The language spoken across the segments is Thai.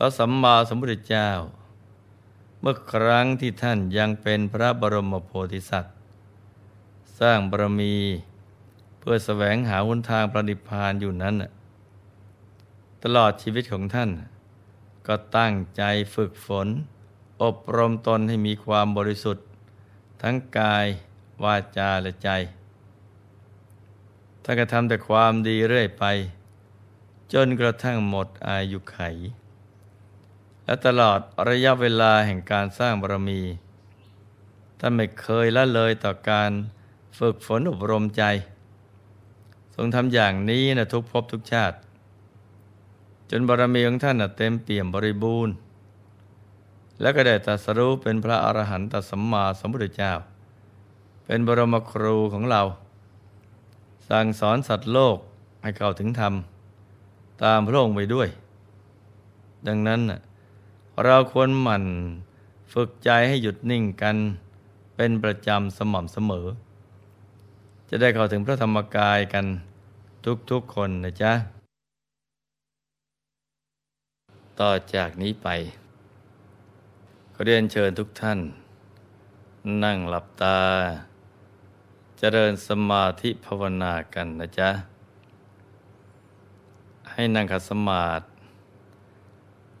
ระสัมมาสัมพุทธเจ้า เมื่อครั้งที่ท่านยังเป็นพระบรมโพธิสัตว์ สร้างบารมีเพื่อแสวงหาหนทางประดิพานอยู่นั้น ตลอดชีวิตของท่าน ก็ตั้งใจฝึกฝน อบรมตนให้มีความบริสุทธิ์ ทั้งกายวาจาและใจท่านก็ทำแต่ความดีเรื่อยไป จนกระทั่งหมดอายุไข และตลอดระยะเวลาแห่งการสร้างบารมีท่านไม่เคยละเลยต่อการฝึกฝนอบรมใจ ทรงทำอย่างนี้นะทุกภพทุกชาติ จนบารมีของท่านเต็มเปี่ยมบริบูรณ์ และก็ได้ตรัสรู้เป็นพระอรหันตสัมมาสัมพุทธเจ้า เป็นบรมครูของเรา สั่งสอนสัตว์โลกให้เข้าถึงธรรม ตามพระองค์ไปด้วย ดังนั้น เราควรหมั่นฝึกใจให้หยุดนิ่งกันเป็นประจำสม่ำเสมอ จะได้เข้าถึงพระธรรมกายกันทุกๆคนนะจ๊ะ ต่อจากนี้ไป ขอเรียนเชิญทุกท่าน นั่งหลับตาเจริญสมาธิภาวนากันนะจ๊ะ ให้นั่งขัดสมาธิ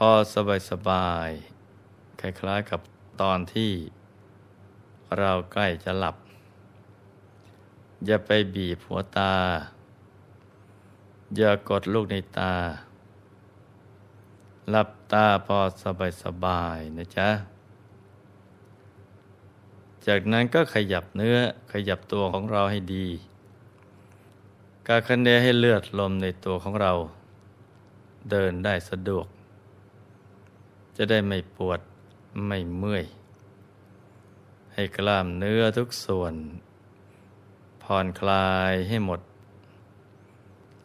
พอสบายสบาย คล้ายๆกับตอนที่เราใกล้จะหลับ อย่าไปบีบหัวตา อย่ากดลูกในตา หลับตาพอสบายสบายนะจ๊ะ จากนั้นก็ขยับเนื้อขยับตัวของเราให้ดี การคันเนให้เลือดลมในตัวของเรา เดินได้สะดวก จะได้ไม่ปวดไม่เมื่อย ให้กล้ามเนื้อทุกส่วน ผ่อนคลายให้หมด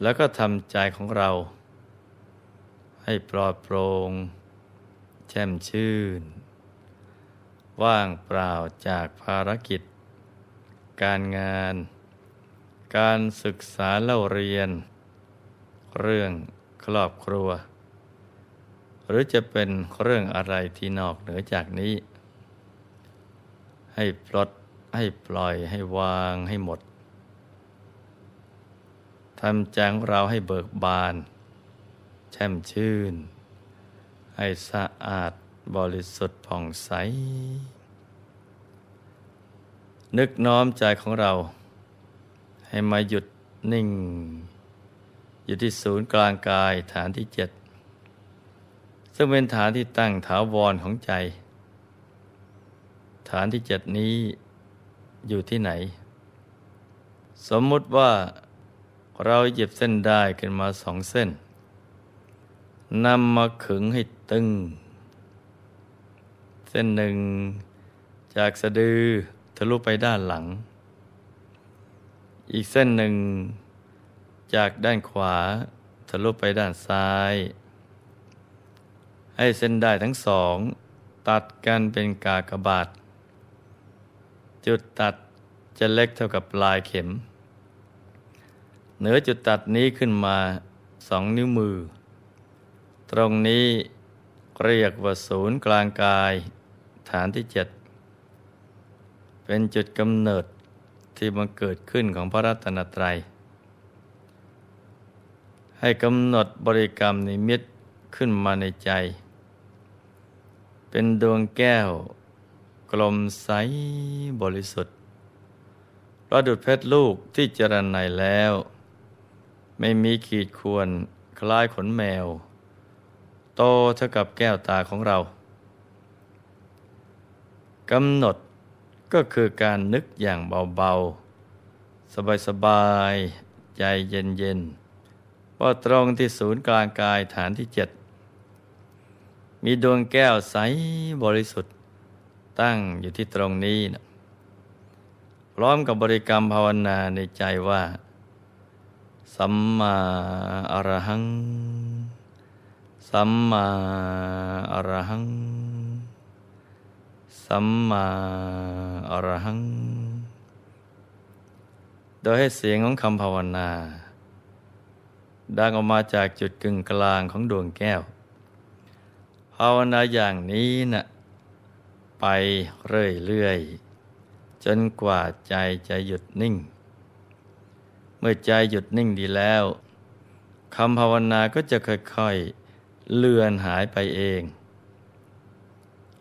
แล้วก็ทำใจของเรา ให้ปลอดโปร่งแช่มชื่น ว่างเปล่าจากภารกิจ การงาน การศึกษาเล่าเรียน เรื่องครอบครัว หรือจะเป็นเรื่องอะไรที่นอกเหนือจากนี้ ให้ปลดให้ปล่อยให้วางให้หมดทำจังเราให้เบิกบาน แช่มชื่น ให้สะอาดบริสุทธิ์ผ่องใส นึกน้อมใจของเรา ให้มาหยุดนิ่ง อยู่ที่ศูนย์กลางกายฐานที่เจ็ด ซึ่งเป็นฐานที่ตั้งถาวรของใจ ฐานที่เจ็ดนี้อยู่ที่ไหน สมมุติว่าเราหยิบเส้นได้ขึ้นมาสองเส้นนำมาขึงให้ตึง เส้นหนึ่งจากสะดือทะลุไปด้านหลัง อีกเส้นหนึ่งจากด้านขวาทะลุไปด้านซ้าย ให้เส้นได้ทั้งสอง ตัดกันเป็นกากบาท จุดตัดจะเล็กเท่ากับปลายเข็ม เหนือจุดตัดนี้ขึ้นมาสองนิ้วมือ ตรงนี้เรียกว่าศูนย์กลางกายฐานที่เจ็ดเป็นจุดกำเนิดที่มันเกิดขึ้นของพระรัตนตรัย ให้กำหนดบริกรรมนิมิต ขึ้นมาในใจ เป็นดวงแก้ว กลมใสบริสุทธิ์ประดุดเพชรลูกที่เจรันในแล้ว ไม่มีขีดควรคล้ายขนแมว โตเท่ากับแก้วตาของเรากำหนดก็คือการนึกอย่างเบาๆ สบายๆ ใจเย็นๆว่าตรงที่ศูนย์กลางกายฐานที่เจ็ด มีดวงแก้วใสบริสุทธิ์ตั้งอยู่ที่ตรงนี้นะพร้อมกับบริกรรมภาวนาในใจว่า สัมมาอรหัง สัมมาอรหัง สัมมาอรหัง โดยให้เสียงของคำภาวนา ดังออกมาจากจุดกึ่งกลางของดวงแก้ว ภาวนาอย่างนี้นะ่ะไปเรื่อยๆจนกว่าใจจะหยุดนิ่ง เมื่อใจหยุดนิ่งดีแล้วคำภาวนาก็จะค่อยๆเลือนหายไปเอง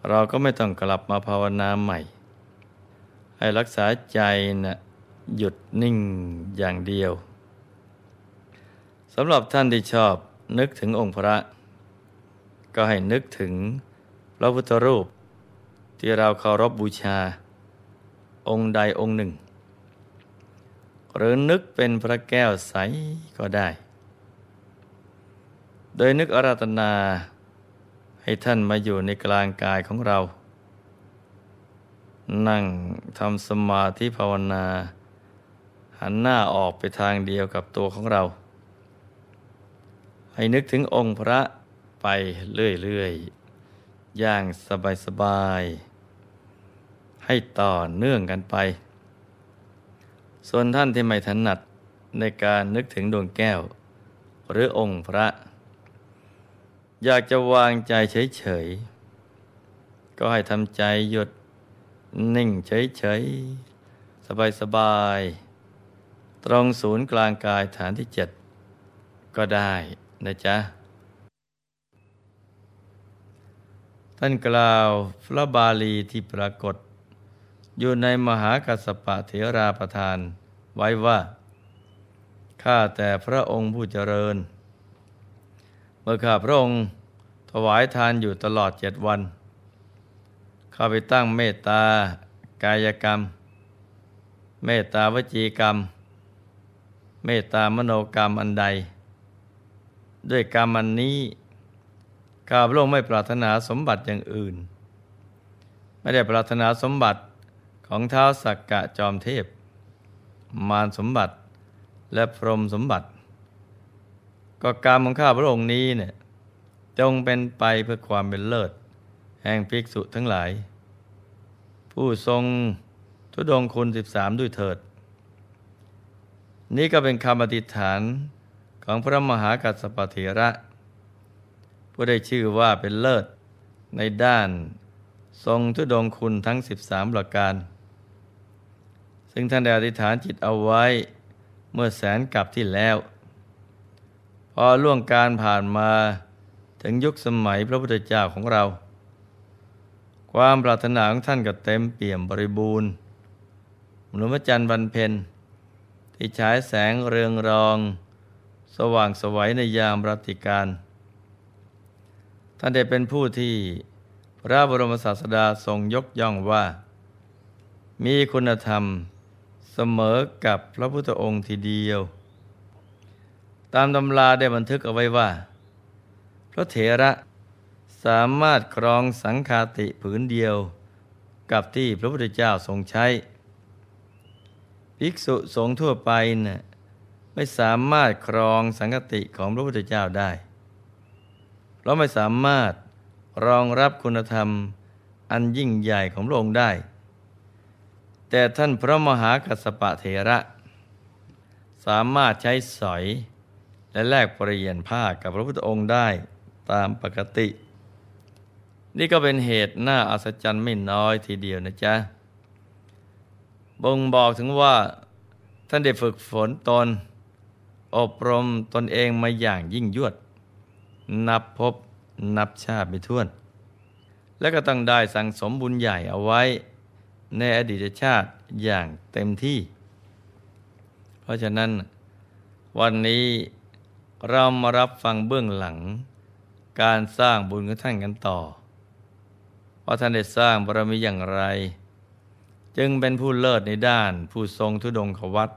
เราก็ไม่ต้องกลับมาภาวนาใหม่ ให้รักษาใจนะหยุดนิ่งอย่างเดียวสำหรับท่านที่ชอบนึกถึงองค์พระ ก็ให้นึกถึงพระพุทธรูป ที่เราเคารพบบูชา องค์ใดองค์หนึ่ง หรือนึกเป็นพระแก้วใสก็ได้ โดยนึกอาราธนาให้ท่านมาอยู่ในกลางกายของเรา นั่งทำสมาธิภาวนา หันหน้าออกไปทางเดียวกับตัวของเรา ให้นึกถึงองค์พระ ไปเรื่อยๆ อย่างสบายๆ ให้ต่อเนื่องกันไป ส่วนท่านที่ไม่ถนัดในการนึกถึงดวงแก้ว หรือองค์พระ อยากจะวางใจเฉยๆ ก็ให้ทำใจหยุดนิ่งเฉยๆ สบายๆ ตรงศูนย์กลางกายฐานที่เจ็ดก็ได้นะจ๊ะ ท่านกล่าวพระบาลีที่ปรากฏ อยู่ในมหากัสปะเถราประทานไว้ว่า ข้าแต่พระองค์ผู้เจริญ เมื่อข้าพระองค์ถวายทานอยู่ตลอดเจ็ดวัน ข้าไปตั้งเมตตากายกรรม เมตตาวจีกรรม เมตตามโนกรรมอันใด ด้วยกรรมอันนี้ ข้าพระองค์ไม่ปรารถนาสมบัติอย่างอื่น ไม่ได้ปรารถนาสมบัติของเท้าสักกะจอมเทพ มารสมบัติและพรหมสมบัติ ก็กรรมของข้าพระองค์นี้เนี่ยจงเป็นไปเพื่อความเป็นเลิศ แห่งภิกษุทั้งหลาย ผู้ทรงทุดงคุณสิบสามด้วยเถิด นี่ก็เป็นคำอธิษฐานของพระมหากัสสปเถระ ผู้ได้ชื่อว่าเป็นเลิศ ในด้านทรงทุดงคุณทั้งสิบสามประการ ซึ่งท่านได้อธิษฐานจิตเอาไว้เมื่อแสนกับที่แล้ว พอล่วงการผ่านมาถึงยุคสมัยพระพุทธเจ้าของเรา ความปรารถนาของท่านก็เต็มเปี่ยมบริบูรณ์หนุมจันทร์วันเพ็ญที่ฉายแสงเรืองรอง สว่างสวัยในยามรัติการ ท่านได้เป็นผู้ที่พระบรมศาสดาทรงยกย่องว่า มีคุณธรรมเสมอกับพระพุทธองค์ทีเดียว ตามตำราได้บันทึกเอาไว้ว่า พระเถระสามารถครองสังคาติผืนเดียวกับที่พระพุทธเจ้าทรงใช้ ภิกษุสงฆ์ทั่วไปนะ่ะไม่สามารถครองสังคติของพระพุทธเจ้าได้ เราไม่สามารถรองรับคุณธรรมอันยิ่งใหญ่ของพระองค์ได้ แต่ท่านพระมหากัสปะเถระ สามารถใช้สอย และแลกปริยนผ้ากับพระพุทธองค์ได้ตามปกติ นี่ก็เป็นเหตุน่าอัศจรรย์ไม่น้อยทีเดียวนะจ๊ะ บ่งบอกถึงว่าท่านได้ฝึกฝนตน อบรมตนเองมาอย่างยิ่งยวด นับพบนับชาติไม่ถ้วน และก็ต้องได้สั่งสมบุญใหญ่เอาไว้ ในอดีตชาติอย่างเต็มที่ เพราะฉะนั้น วันนี้เรามารับฟังเบื้องหลัง การสร้างบุญของท่านกันต่อ ว่าท่านได้สร้างบารมีอย่างไร จึงเป็นผู้เลิศในด้านผู้ทรงทุดงขวัต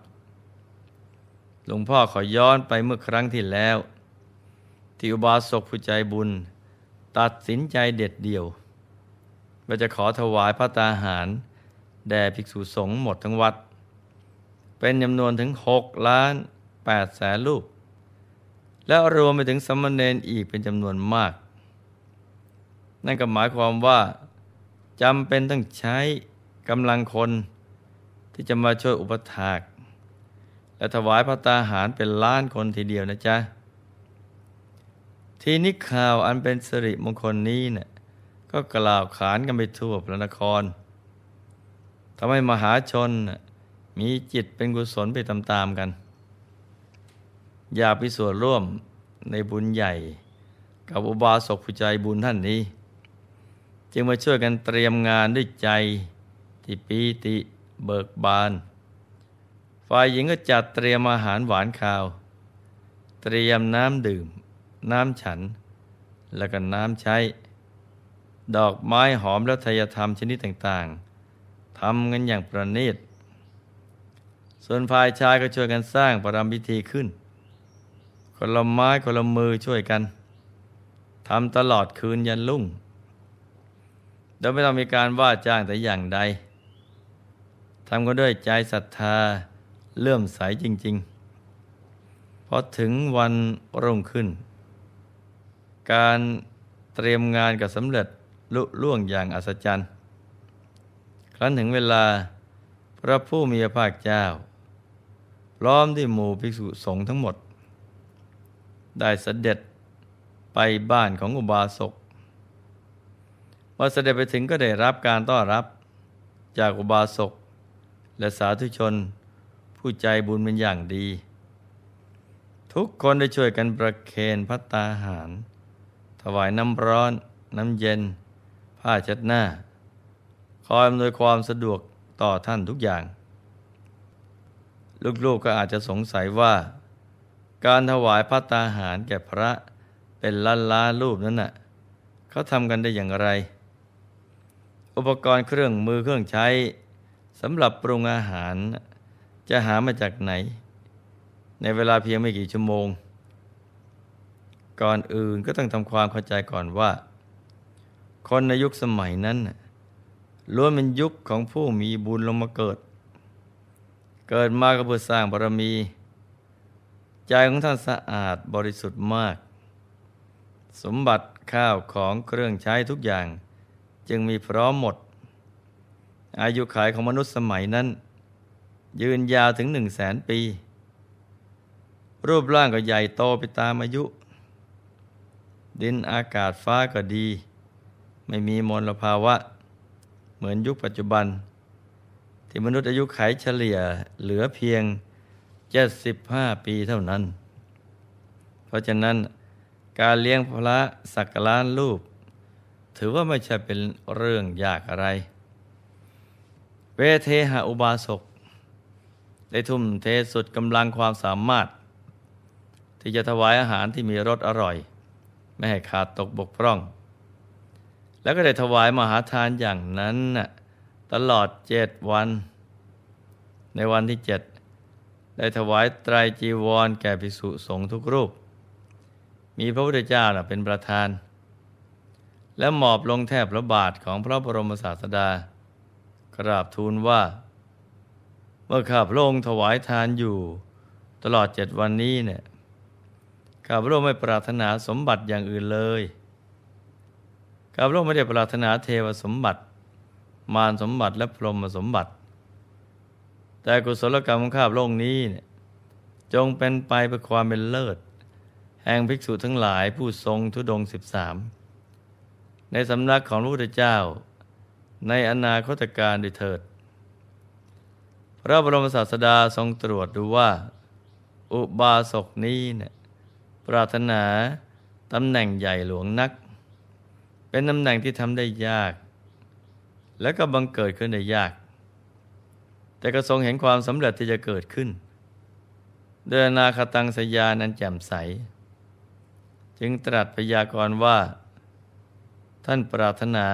หลวงพ่อขอย้อนไปเมื่อครั้งที่แล้ว ที่อุบาสกผู้ใจบุญ ตัดสินใจเด็ดเดี่ยวว่าจะขอถวายพระตาหาร แด่ภิกษุสงฆ์หมดทั้งวัด เป็นจำนวนถึงหกล้านแปดแสนรูป แล้วรวมไปถึงสมณเณรอีกเป็นจำนวนมาก นั่นก็หมายความว่าจำเป็นต้องใช้กำลังคนที่จะมาช่วยอุปถากและถวายพระตาหารเป็นล้านคนทีเดียวนะจ๊ะ ทีนี้ข่าวอันเป็นสิริมงคลนี้เนะี่ยก็กล่าวขานกันไปทั่วพระนครทำให้มหาชนมีจิตเป็นกุศลไปตามๆกัน อยากไปส่วนร่วมในบุญใหญ่ กับอุบาสกผู้ใจบุญท่านนี้ จึงมาช่วยกันเตรียมงานด้วยใจที่ปีติเบิกบาน ฝ่ายหญิงก็จัดเตรียมอาหารหวานข้าว เตรียมน้ำดื่ม น้ำฉัน แล้วก็น้ำใช้ ดอกไม้หอมและทยธรรมชนิดต่างๆทำกันอย่างประณีตส่วนฝ่ายชายก็ช่วยกันสร้างประรำพิธีขึ้น คนละไม้คนละมือช่วยกันทำตลอดคืนยันลุ่ง โดยไม่ต้องมีการว่าจ้างแต่อย่างใดทำกันด้วยใจศรัทธาเลื่อมใสจริง ๆ พอถึงวันรุ่งขึ้น การเตรียมงานก็สำเร็จลุล่วงอย่างอัศจรรย์ ครั้นถึงเวลาพระผู้มีพระภาคเจ้า พร้อมด้วยหมู่ภิกษุสงฆ์ทั้งหมด ได้เสด็จไปบ้านของอุบาสกพอเสด็จไปถึงก็ได้รับการต้อนรับจากอุบาสกและสาธุชนผู้ใจบุญเป็นอย่างดี ทุกคนได้ช่วยกันประเคนพัตตาหาร ถวายน้ำร้อน น้ำเย็น ผ้าเช็ดหน้า คอยอำนวยความสะดวกต่อท่านทุกอย่าง ลูกๆกก็อาจจะสงสัยว่า การถวายพัตตาหารแก่พระเป็นล้านล้านรูปนั้นน่ะเขาทำกันได้อย่างไร อุปกรณ์เครื่องมือเครื่องใช้สำหรับปรุงอาหาร จะหามาจากไหน ในเวลาเพียงไม่กี่ชั่วโมง ก่อนอื่นก็ต้องทำความเข้าใจก่อนว่า คนในยุคสมัยนั้นล้วนเป็นยุคของผู้มีบุญลงมาเกิด เกิดมาก็เพื่อสร้างบารมี ใจของท่านสะอาดบริสุทธิ์มาก สมบัติข้าวของเครื่องใช้ทุกอย่าง จึงมีพร้อมหมด อายุขัยของมนุษย์สมัยนั้น ยืนยาวถึงหนึ่งแสนปี รูปร่างก็ใหญ่โตไปตามอายุ ดินอากาศฟ้าก็ดี ไม่มีมลภาวะ เหมือนยุคปัจจุบัน ที่มนุษย์อายุไขเฉลี่ยเหลือเพียงเจ็ดสิบห้าปีเท่านั้น เพราะฉะนั้นการเลี้ยงพระสักการะรูป ถือว่าไม่ใช่เป็นเรื่องยากอะไร เวเทหะอุบาสกได้ทุ่มเทสุดกำลังความสามารถ ที่จะถวายอาหารที่มีรสอร่อย ไม่ให้ขาดตกบกพร่อง แล้วก็ได้ถวายมหาทานอย่างนั้นตลอดเจ็ดวัน ในวันที่เจ็ดได้ถวายไตรจีวรแก่ภิกษุสงฆ์ทุกรูป มีพระพุทธเจ้าเป็นประธาน และหมอบลงแทบพระบาทของพระบรมศาสดา กราบทูลว่า เมื่อข้าพระองค์ถวายทานอยู่ ตลอดเจ็ดวันนี้เนี่ย ข้าพระองค์ไม่ปรารถนาสมบัติอย่างอื่นเลยข้าพระองค์ไม่ได้ปรารถนาเทวสมบัติ มารสมบัติและพรหมสมบัติ แต่กุศลกรรมของข้าพระองค์นี้เนี่ยจงเป็นไปเพื่อความเป็นเลิศ แห่งภิกษุทั้งหลายผู้ทรงทุดงสิบสามในสำนักของพระพุทธเจ้า ในอนาคตการด้วยเถิด พระบรมศาสดาทรงตรวจดูว่า อุบาสกนี้เนี่ย ปรารถนาตำแหน่งใหญ่หลวงนัก เป็นตำแหน่งที่ทำได้ยาก และก็บังเกิดขึ้นได้ยาก แต่ก็ทรงเห็นความสำเร็จที่จะเกิดขึ้นเดินนาคตังสยานั้นแจ่มใส จึงตรัสพยากรณ์ว่า ท่านปรารถนา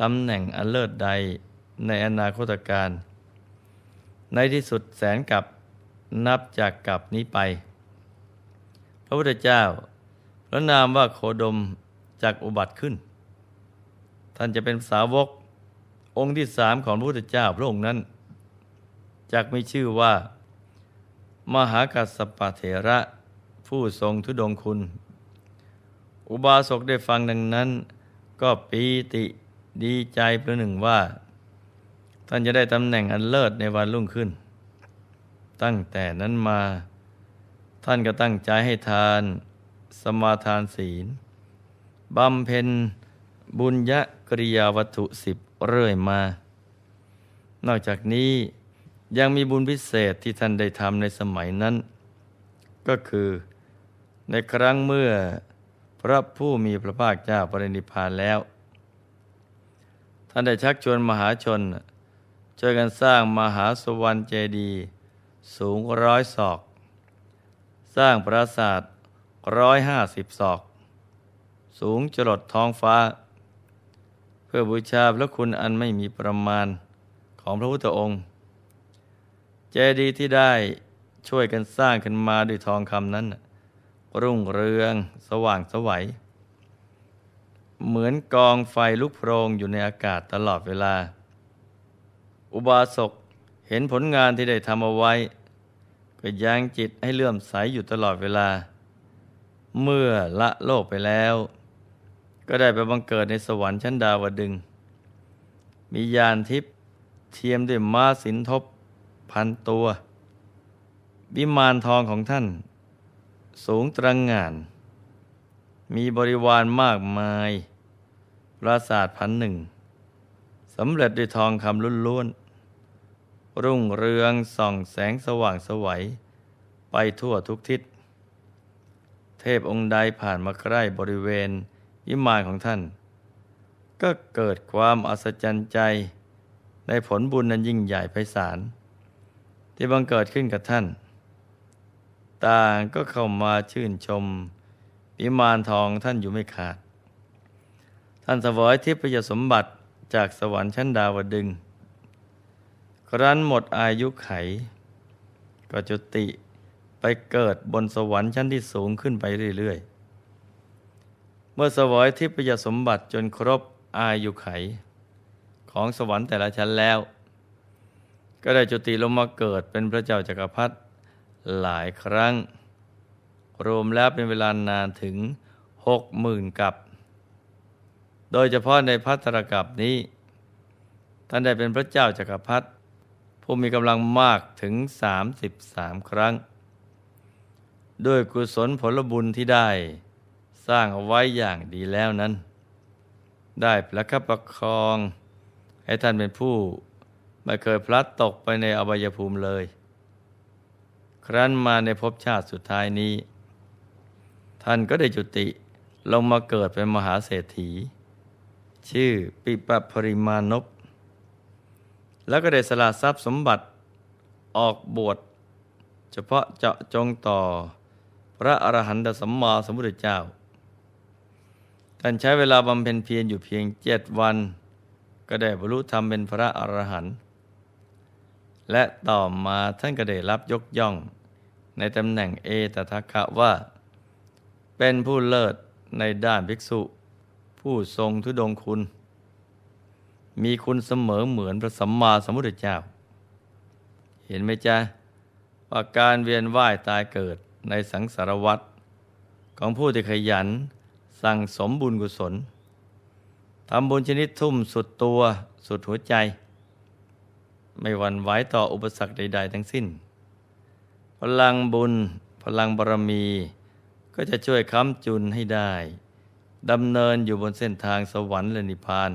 ตำแหน่งอันเลิศใดในอนาคตการ ในที่สุดแสนกับนับจากกับนี้ไป พระพุทธเจ้า พระนามว่าโคดมจากอุบัติขึ้น ท่านจะเป็นสาวกองค์ที่สามของพระพุทธเจ้าพระองค์นั้นจากมีชื่อว่า มหากัสสปะเถระผู้ทรงทุดงคุณ อุบาสกได้ฟังดังนั้น ก็ปีติดีใจประหนึ่งว่า ท่านจะได้ตำแหน่งอันเลิศในวันรุ่งขึ้น ตั้งแต่นั้นมา ท่านก็ตั้งใจให้ทานสมาทานศีลบำเพ็ญบุญยกริยาวัตถุสิบเรื่อยมา นอกจากนี้ยังมีบุญพิเศษที่ท่านได้ทำในสมัยนั้น ก็คือในครั้งเมื่อพระผู้มีพระภาคเจ้าปรินิพพานแล้ว ท่านได้ชักชวนมหาชนช่วยกันสร้างมหาสวรรค์เจดีย์สูงร้อยศอก ร้างปราสาทร้อยห้าสิบศอก สูงจรดท้องฟ้า เพื่อบูชาพระคุณอันไม่มีประมาณของพระพุทธองค์ เจดีย์ที่ได้ช่วยกันสร้างขึ้นมาด้วยทองคำนั้น รุ่งเรืองสว่างสวัย เหมือนกองไฟลุกโพรงอยู่ในอากาศตลอดเวลา อุบาสกเห็นผลงานที่ได้ทำเอาไว้ ก็ยังจิตให้เลื่อมใสอยู่ตลอดเวลา เมื่อละโลกไปแล้ว ก็ได้ไปบังเกิดในสวรรค์ชั้นดาวดึง มียานทิพย์เทียมด้วยม้าสินทบพันตัว วิมานทองของท่าน สูงตรังงาน มีบริวารมากมาย ปราสาทพันหนึ่งสำเร็จด้วยทองคำล้วนๆ รุ่งเรืองส่องแสงสว่างสวัย ไปทั่วทุกทิศ เทพองค์ใดผ่านมาใกล้บริเวณวิมานของท่าน ก็เกิดความอัศจรรย์ใจในผลบุญนั้นยิ่งใหญ่ไพศาลที่บังเกิดขึ้นกับท่าน ต่างก็เข้ามาชื่นชมวิมานทองท่านอยู่ไม่ขาด ท่านสวยทิพยสมบัติจากสวรรค์ชั้นดาวดึง ครั้นหมดอายุไข ก็จุติไปเกิดบนสวรรค์ชั้นที่สูงขึ้นไปเรื่อยๆ เมื่อสวยทิพยสมบัติจนครบอายุไข ของสวรรค์แต่ละชั้นแล้ว ก็ได้จุติลงมาเกิดเป็นพระเจ้าจากักรพรรดิหลายครั้ง รวมแล้วเป็นเวลานานถึงหกหมื่นกับ โดยเฉพาะในพัทรกับนี้ ท่านได้เป็นพระเจ้าจากักรพรรดิ ผู้มีกำลังมากถึง 33 ครั้ง ด้วยกุศลผลบุญที่ได้สร้างเอาไว้อย่างดีแล้วนั้น ได้ประคับประคอง ให้ท่านเป็นผู้ไม่เคยพลัดตกไปในอบายภูมิเลย ครั้นมาในภพชาติสุดท้ายนี้ ท่านก็ได้จุติลงมาเกิดเป็นมหาเศรษฐี ชื่อปิปปริมานพ แล้วก็ได้สละทรัพย์สมบัติออกบวชเฉพาะเจาะจงต่อพระอรหันตสัมมาสัมพุทธเจ้า ท่านใช้เวลาบำเพ็ญเพียรอยู่เพียงเจ็ดวัน ก็ได้บรรลุธรรมเป็นพระอรหันต์ และต่อมาท่านก็ได้รับยกย่อง ในตำแหน่งเอตทัคคะว่า เป็นผู้เลิศในด้านภิกษุ ผู้ทรงทุดงคุณ มีคุณเสมอเหมือนพระสัมมาสัมพุทธเจ้า เห็นไหมจ๊ะว่าการเวียนว่ายตายเกิดในสังสารวัฏของผู้ที่ขยัน สั่งสมบุญกุศลทำบุญชนิดทุ่มสุดตัวสุดหัวใจ ไม่หวั่นไหวต่ออุปสรรคใด ๆ ทั้งสิ้น พลังบุญ พลังบารมี ก็จะช่วยค้ำจุนให้ได้ดำเนินอยู่บนเส้นทางสวรรค์และนิพพาน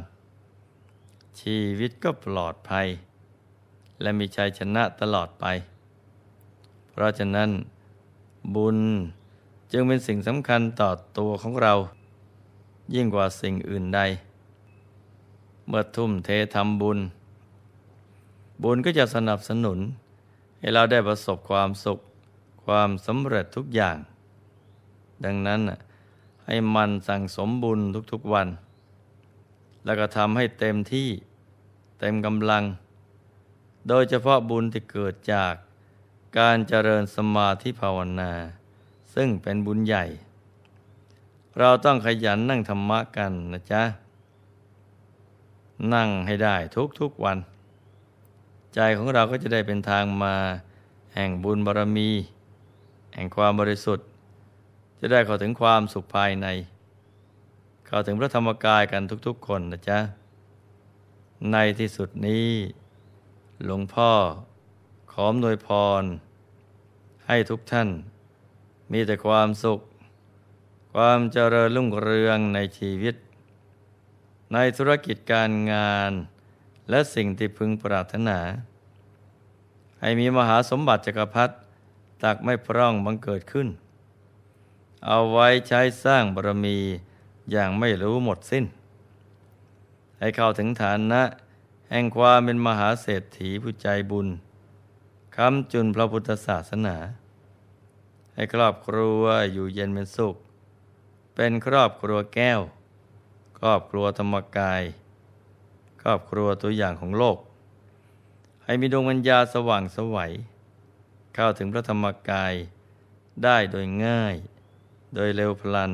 ชีวิตก็ปลอดภัย และมีชัยชนะตลอดไป เพราะฉะนั้น บุญจึงเป็นสิ่งสำคัญต่อตัวของเรา ยิ่งกว่าสิ่งอื่นใด เมื่อทุ่มเททำบุญ บุญก็จะสนับสนุน ให้เราได้ประสบความสุข ความสำเร็จทุกอย่าง ดังนั้นให้มันสั่งสมบุญทุกๆวัน แล้วก็ทำให้เต็มที่เต็มกำลัง โดยเฉพาะบุญที่เกิดจากการเจริญสมาธิภาวนา ซึ่งเป็นบุญใหญ่ เราต้องขยันนั่งธรรมะกันนะจ๊ะ นั่งให้ได้ทุกๆวัน ใจของเราก็จะได้เป็นทางมาแห่งบุญบารมี แห่งความบริสุทธิ์ จะได้เข้าถึงความสุขภายใน เข้าถึงพระธรรมกายกันทุกๆคนนะจ๊ะ ในที่สุดนี้ หลวงพ่อขอมโดยพร ให้ทุกท่าน มีแต่ความสุข ความเจริญรุ่งเรืองในชีวิต ในธุรกิจการงานและสิ่งที่พึงปรารถนา ให้มีมหาสมบัติจักรพรรดิตักไม่พร่องบังเกิดขึ้น เอาไว้ใช้สร้างบารมี อย่างไม่รู้หมดสิ้น ให้เข้าถึงฐานะ แห่งความเป็นมหาเศรษฐีผู้ใจบุญคำจุนพระพุทธศาสนา ให้ครอบครัวอยู่เย็นเป็นสุข เป็นครอบครัวแก้ว ครอบครัวธรรมกาย ครอบครัวตัวอย่างของโลก ให้มีดวงวิญญาสว่างสวัยเข้าถึงพระธรรมกายได้โดยง่าย โดยเร็วพลัน